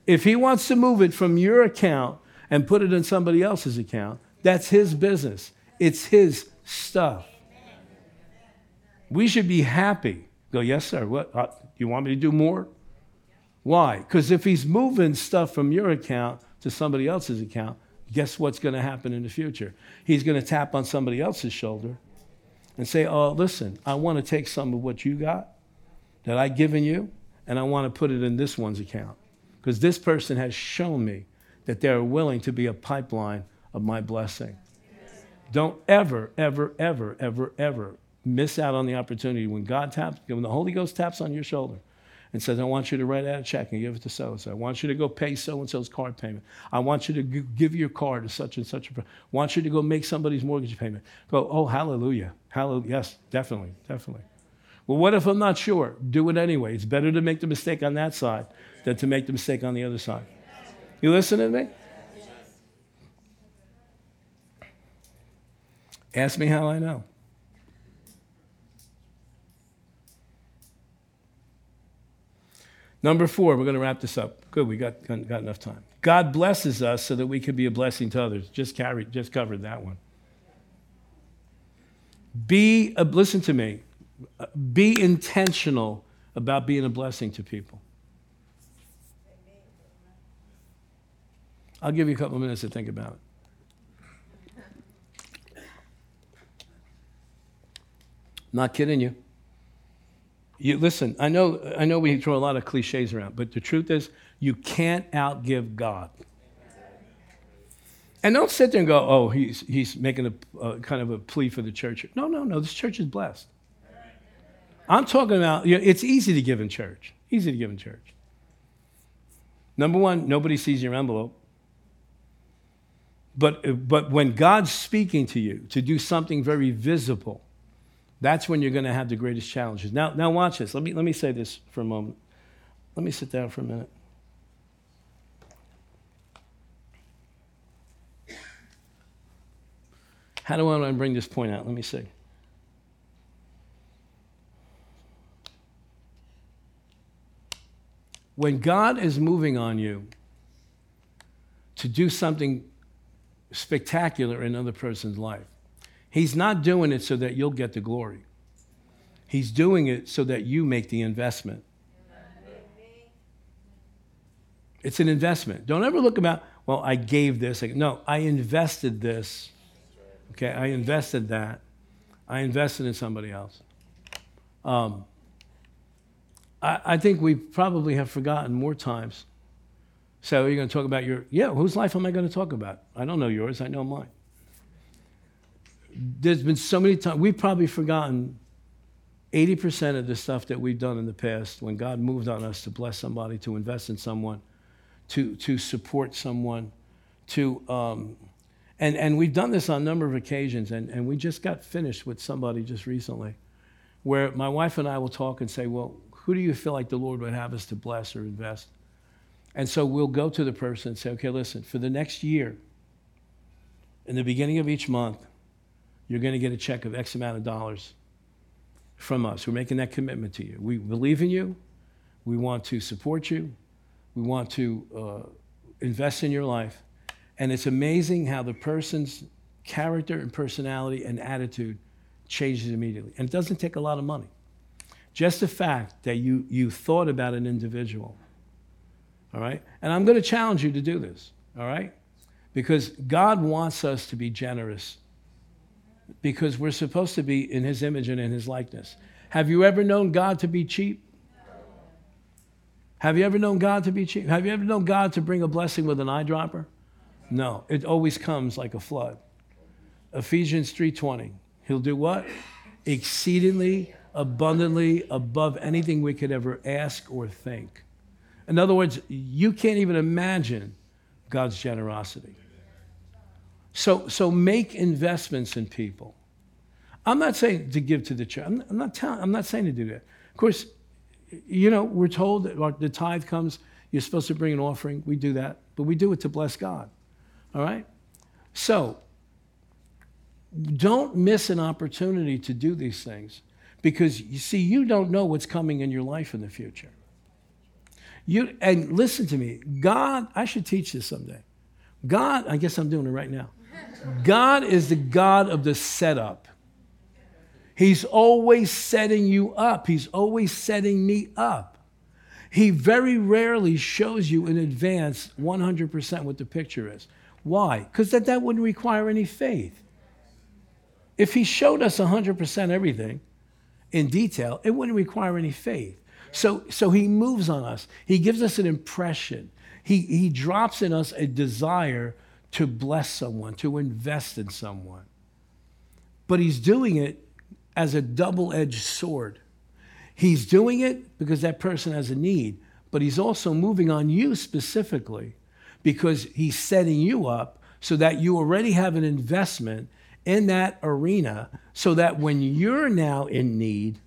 If He wants to move it from your account and put it in somebody else's account, that's his business. It's his stuff. We should be happy. Go, yes, sir. What? Uh, you want me to do more? Why? Because if he's moving stuff from your account to somebody else's account, guess what's going to happen in the future? He's going to tap on somebody else's shoulder and say, Oh, listen, I want to take some of what you got that I've given you, and I want to put it in this one's account. Because this person has shown me that they're willing to be a pipeline of my blessing. Don't ever, ever, ever, ever, ever miss out on the opportunity when God taps, when the Holy Ghost taps on your shoulder and says, I want you to write out a check and give it to so and so. I want you to go pay so and so's car payment. I want you to g- give your car to such and such a person. I want you to go make somebody's mortgage payment. Go, oh, hallelujah. Hallelujah. Yes, definitely, definitely. Well, what if I'm not sure? Do it anyway. It's better to make the mistake on that side than to make the mistake on the other side. You listening to me? Ask me how I know. Number four, we're going to wrap this up. Good, we got, got enough time. God blesses us so that we can be a blessing to others. Just carried, just covered that one. Be, a, listen to me, uh, be intentional about being a blessing to people. I'll give you a couple of minutes to think about it. Not kidding you. You, listen, I know, I know we throw a lot of cliches around, but the truth is, you can't outgive God. And don't sit there and go, oh, he's, he's making a uh, kind of a plea for the church. No, no, no, this church is blessed. I'm talking about, you know, it's easy to give in church. Easy to give in church. Number one, nobody sees your envelope. But, but when God's speaking to you to do something very visible, that's when you're going to have the greatest challenges. Now, now watch this. Let me, let me say this for a moment. Let me sit down for a minute. How do I want to bring this point out? Let me see. When God is moving on you to do something spectacular in another person's life, He's not doing it so that you'll get the glory. He's doing it so that you make the investment. It's an investment. Don't ever look about, well, I gave this. No, I invested this. Okay, I invested that. I invested in somebody else. Um, I, I think we probably have forgotten more times. So you're going to talk about your, yeah, whose life am I going to talk about? I don't know yours, I know mine there's been so many times, we've probably forgotten 80% of the stuff that we've done in the past when God moved on us to bless somebody, to invest in someone, to, to support someone, to, um, and, and we've done this on a number of occasions, and, and we just got finished with somebody just recently where my wife and I will talk and say, Well, who do you feel like the Lord would have us to bless or invest? And so we'll go to the person and say, Okay, listen, for the next year, in the beginning of each month, you're going to get a check of X amount of dollars from us. We're making that commitment to you. We believe in you. We want to support you. We want to uh, invest in your life. And it's amazing how the person's character and personality and attitude changes immediately. And it doesn't take a lot of money. Just the fact that you, you thought about an individual. All right? And I'm going to challenge you to do this. All right? Because God wants us to be generous because we're supposed to be in his image and in his likeness. Have you ever known God to be cheap? Have you ever known God to be cheap? Have you ever known God to bring a blessing with an eyedropper? No, it always comes like a flood. Ephesians 3:20. He'll do what? Exceedingly abundantly above anything we could ever ask or think. In other words, you can't even imagine God's generosity. So, so make investments in people. I'm not saying to give to the church. I'm, I'm not telling, I'm not saying to do that. Of course, you know, we're told that the tithe comes, you're supposed to bring an offering. We do that, but we do it to bless God. All right? So, don't miss an opportunity to do these things because you see, you don't know what's coming in your life in the future. You, and listen to me, God, I should teach this someday. God, I guess I'm doing it right now. God is the God of the setup. He's always setting you up. He's always setting me up. He very rarely shows you in advance 100% what the picture is. Why? Because that, that wouldn't require any faith. If he showed us 100% everything in detail, it wouldn't require any faith. So, so he moves on us. He gives us an impression. He, he drops in us a desire to bless someone, to invest in someone. But he's doing it as a double edged sword. He's doing it because that person has a need, but he's also moving on you specifically because he's setting you up so that you already have an investment in that arena so that when you're now in need,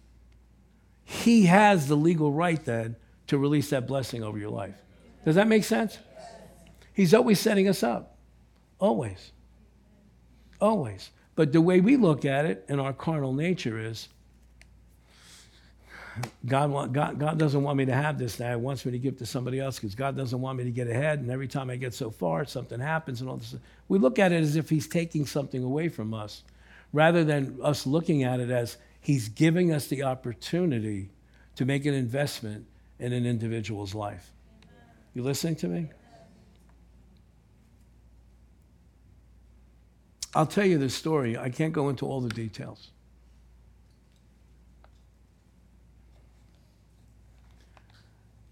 he has the legal right then to release that blessing over your life. Does that make sense? He's always setting us up. Always. Always. But the way we look at it in our carnal nature is God, want, God, God doesn't want me to have this now. He wants me to give to somebody else because God doesn't want me to get ahead. And every time I get so far, something happens and all this. We look at it as if He's taking something away from us rather than us looking at it as He's giving us the opportunity to make an investment in an individual's life. You listening to me? I'll tell you the story. I can't go into all the details.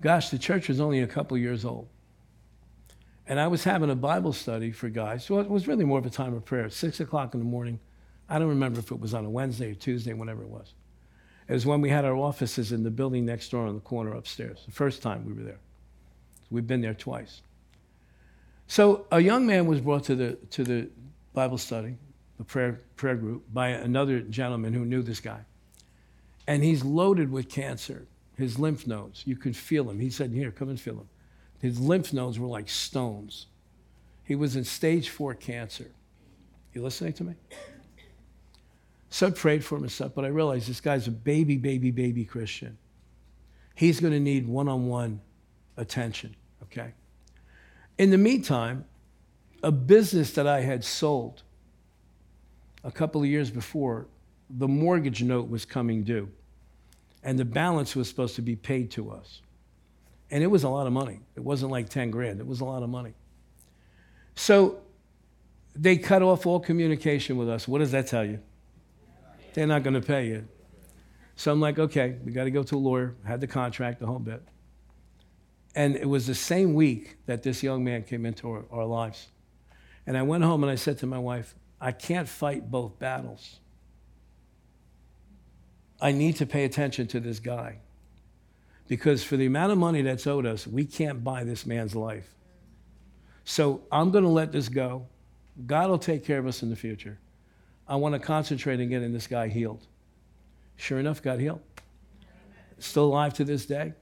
Gosh, the church was only a couple years old. And I was having a Bible study for guys. So it was really more of a time of prayer, six o'clock in the morning. I don't remember if it was on a Wednesday or Tuesday, whenever it was. It was when we had our offices in the building next door on the corner upstairs, the first time we were there. We've been there twice. So a young man was brought to the, to the Bible study, the prayer, prayer group, by another gentleman who knew this guy. And he's loaded with cancer his lymph nodes. You could feel him. He said, Here, come and feel him. His lymph nodes were like stones. He was in stage four cancer. You listening to me? So I prayed for him and stuff, but I realized this guy's a baby, baby, baby Christian. He's going to need one on one attention, okay? In the meantime, a business that I had sold a couple of years before, the mortgage note was coming due and the balance was supposed to be paid to us. And it was a lot of money. It wasn't like 10 grand, it was a lot of money. So they cut off all communication with us. What does that tell you? They're not going to pay you. So I'm like, okay, we got to go to a lawyer, had the contract, the whole bit. And it was the same week that this young man came into our, our lives. And I went home and I said to my wife, I can't fight both battles. I need to pay attention to this guy. Because for the amount of money that's owed us, we can't buy this man's life. So I'm going to let this go. God will take care of us in the future. I want to concentrate on getting this guy healed. Sure enough, got healed. Still alive to this day.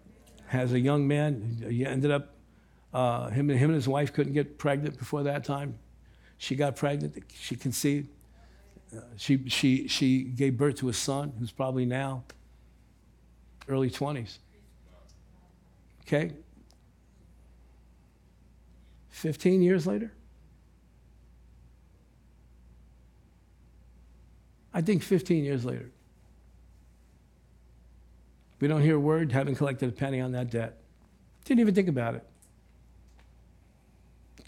Has a young man. He ended up, uh, him, him and his wife couldn't get pregnant before that time. She got pregnant. She conceived uh, she, she, she gave birth to a son who's probably now early 20s. Okay? 15 years later? I think 15 years later. We don't hear a word, haven't collected a penny on that debt. Didn't even think about it.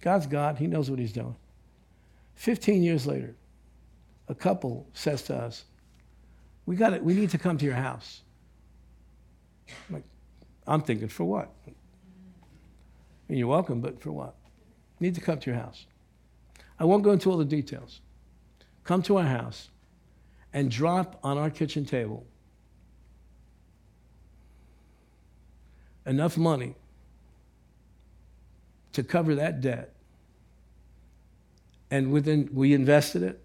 God's God, He knows what He's doing. 15 years later, a couple says to us, we, got it. we need to come to your house. I'm, like, I'm thinking, for what? And you're welcome, but for what? need to come to your house. I won't go into all the details. Come to our house and drop on our kitchen table enough money to cover that debt. And within, we invested it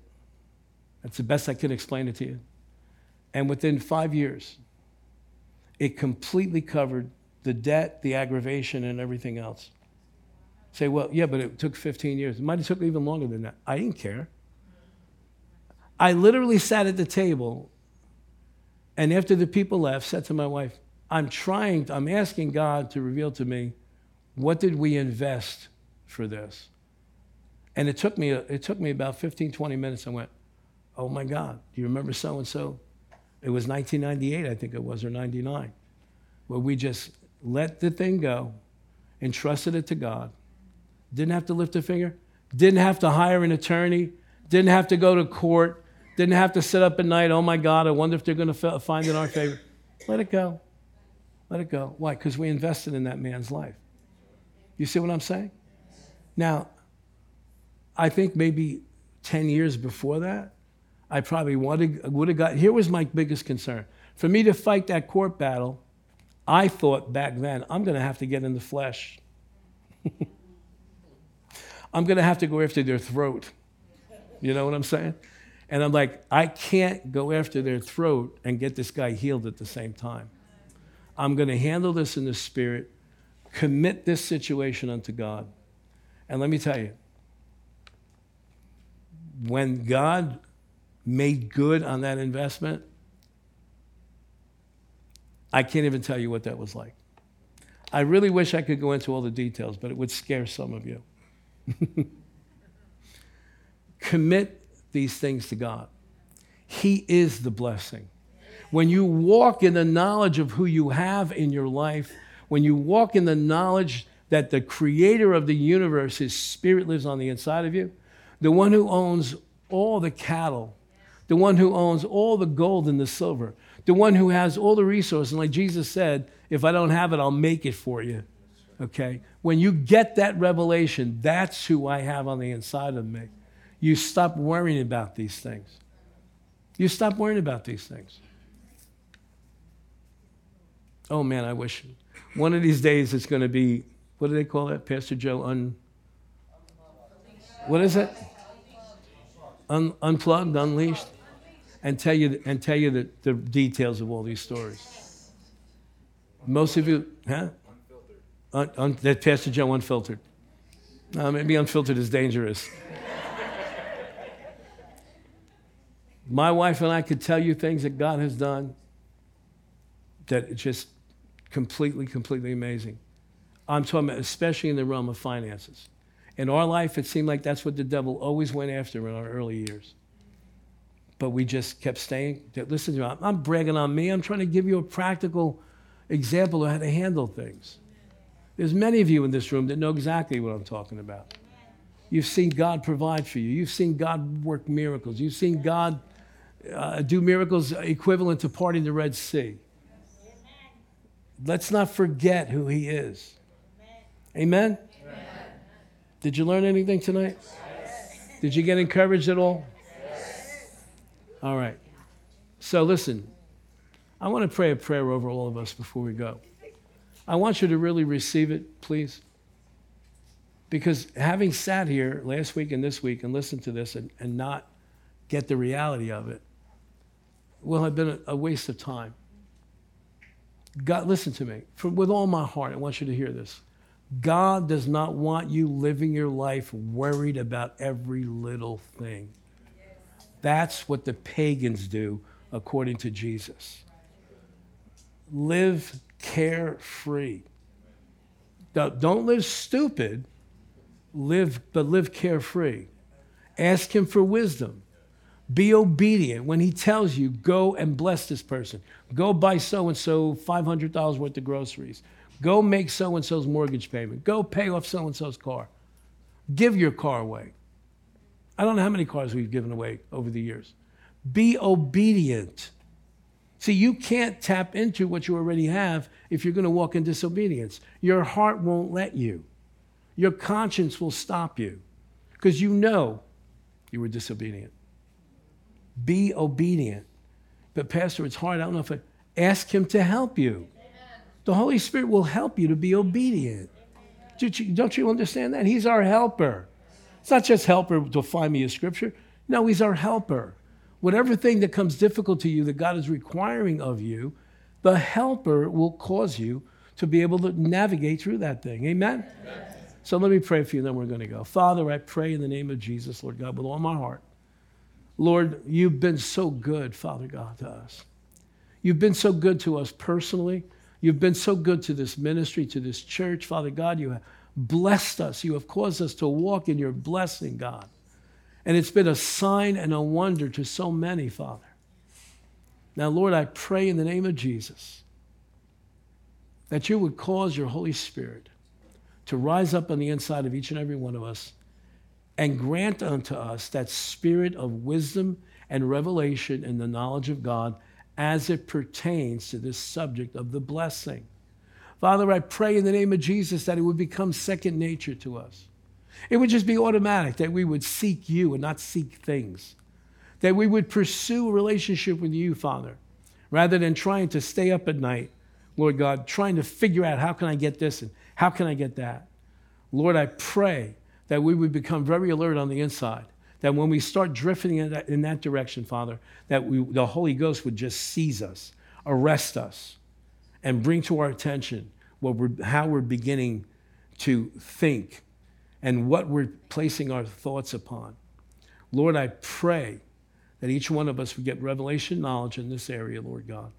that's the best I can explain it to you. And within five years, it completely covered the debt, the aggravation, and everything else. Say, well, yeah, but it took 15 years. It might have took even longer than that. I didn't care. I literally sat at the table, and after the people left, said to my wife, I'm trying, I'm asking God to reveal to me what did we invest for this? And it took me, it took me about 15, 20 minutes. I went, oh my God, do you remember so and so? It was 1998, I think it was, or 99, where we just let the thing go, entrusted it to God, didn't have to lift a finger, didn't have to hire an attorney, didn't have to go to court, didn't have to sit up at night, oh my God, I wonder if they're going to find it in our favor. Let it go. Let it go. Why? Because we invested in that man's life. You see what I'm saying? Now, I think maybe 10 years before that, I probably wanted, would have got. Here was my biggest concern. For me to fight that court battle, I thought back then, I'm going to have to get in the flesh. I'm going to have to go after their throat. You know what I'm saying? And I'm like, I can't go after their throat and get this guy healed at the same time. I'm going to handle this in the spirit, commit this situation unto God. And let me tell you, when God made good on that investment, I can't even tell you what that was like. I really wish I could go into all the details, but it would scare some of you. Commit these things to God. He is the blessing. When you walk in the knowledge of who you have in your life, when you walk in the knowledge that the creator of the universe, his spirit lives on the inside of you, the one who owns all the cattle, the one who owns all the gold and the silver, the one who has all the resources. And like Jesus said, if I don't have it, I'll make it for you. Okay? When you get that revelation, that's who I have on the inside of me. You stop worrying about these things. You stop worrying about these things. Oh man, I wish one of these days it's going to be, what do they call that, Pastor Joe? Un, what is it? Un, unplugged, unleashed, and tell you and tell you the, the details of all these stories. Most of you, huh? Un, un, that Pastor Joe unfiltered. No, maybe unfiltered is dangerous. My wife and I could tell you things that God has done that just completely, completely amazing. I'm talking about, especially in the realm of finances. In our life, it seemed like that's what the devil always went after in our early years. But we just kept staying. Listen to me, I'm bragging on me. I'm trying to give you a practical example of how to handle things. There's many of you in this room that know exactly what I'm talking about. You've seen God provide for you. You've seen God work miracles. You've seen God uh, do miracles equivalent to parting the Red Sea. Let's not forget who He is. Amen? Did you learn anything tonight? Yes. Did you get encouraged at all? Yes. All right. So listen, I want to pray a prayer over all of us before we go. I want you to really receive it, please. Because having sat here last week and this week and listened to this and, and not get the reality of it will have been a, a waste of time. God, listen to me. For, with all my heart, I want you to hear this. God does not want you living your life worried about every little thing. That's what the pagans do, according to Jesus. Live carefree. Don't live stupid, live, but live carefree. Ask Him for wisdom. Be obedient when he tells you, go and bless this person. Go buy so and so $500 worth of groceries. Go make so and so's mortgage payment. Go pay off so and so's car. Give your car away. I don't know how many cars we've given away over the years. Be obedient. See, you can't tap into what you already have if you're going to walk in disobedience. Your heart won't let you, your conscience will stop you because you know you were disobedient. Be obedient. But, Pastor, it's hard. I don't know if I ask Him to help you. The Holy Spirit will help you to be obedient. Don't you understand that? He's our helper. It's not just helper to find me a scripture. No, He's our helper. Whatever thing that comes difficult to you that God is requiring of you, the helper will cause you to be able to navigate through that thing. Amen? Amen? So let me pray for you, and then we're going to go. Father, I pray in the name of Jesus, Lord God, with all my heart. Lord, you've been so good, Father God, to us. You've been so good to us personally. You've been so good to this ministry, to this church. Father God, you have blessed us. You have caused us to walk in your blessing, God. And it's been a sign and a wonder to so many, Father. Now, Lord, I pray in the name of Jesus that you would cause your Holy Spirit to rise up on the inside of each and every one of us and grant unto us that spirit of wisdom and revelation in the knowledge of God as it pertains to this subject of the blessing. Father, I pray in the name of Jesus that it would become second nature to us. It would just be automatic that we would seek you and not seek things. That we would pursue a relationship with you, Father, rather than trying to stay up at night, Lord God, trying to figure out how can I get this and how can I get that. Lord, I pray that we would become very alert on the inside. That when we start drifting in that, in that direction, Father, that we, the Holy Ghost would just seize us, arrest us, and bring to our attention what we're, how we're beginning to think and what we're placing our thoughts upon. Lord, I pray that each one of us would get revelation knowledge in this area, Lord God,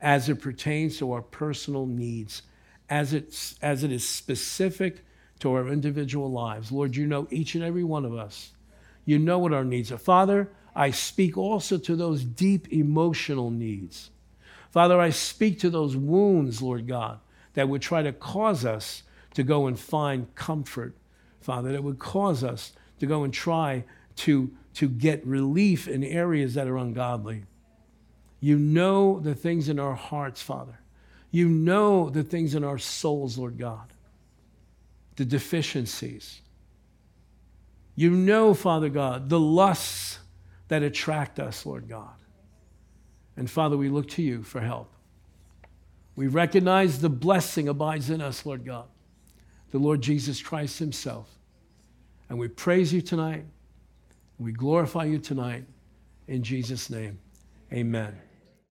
as it pertains to our personal needs, as, it's, as it is specific to our individual lives. Lord, you know each and every one of us. You know what our needs are. Father, I speak also to those deep emotional needs. Father, I speak to those wounds, Lord God, that would try to cause us to go and find comfort Father, that would cause us to go and try to, to get relief in areas that are ungodly. You know the things in our hearts, Father. You know the things in our souls, Lord God, the deficiencies. You know, Father God, the lusts that attract us, Lord God. And Father, we look to you for help. We recognize the blessing abides in us, Lord God, the Lord Jesus Christ Himself. And we praise you tonight. We glorify you tonight. In Jesus' name, amen.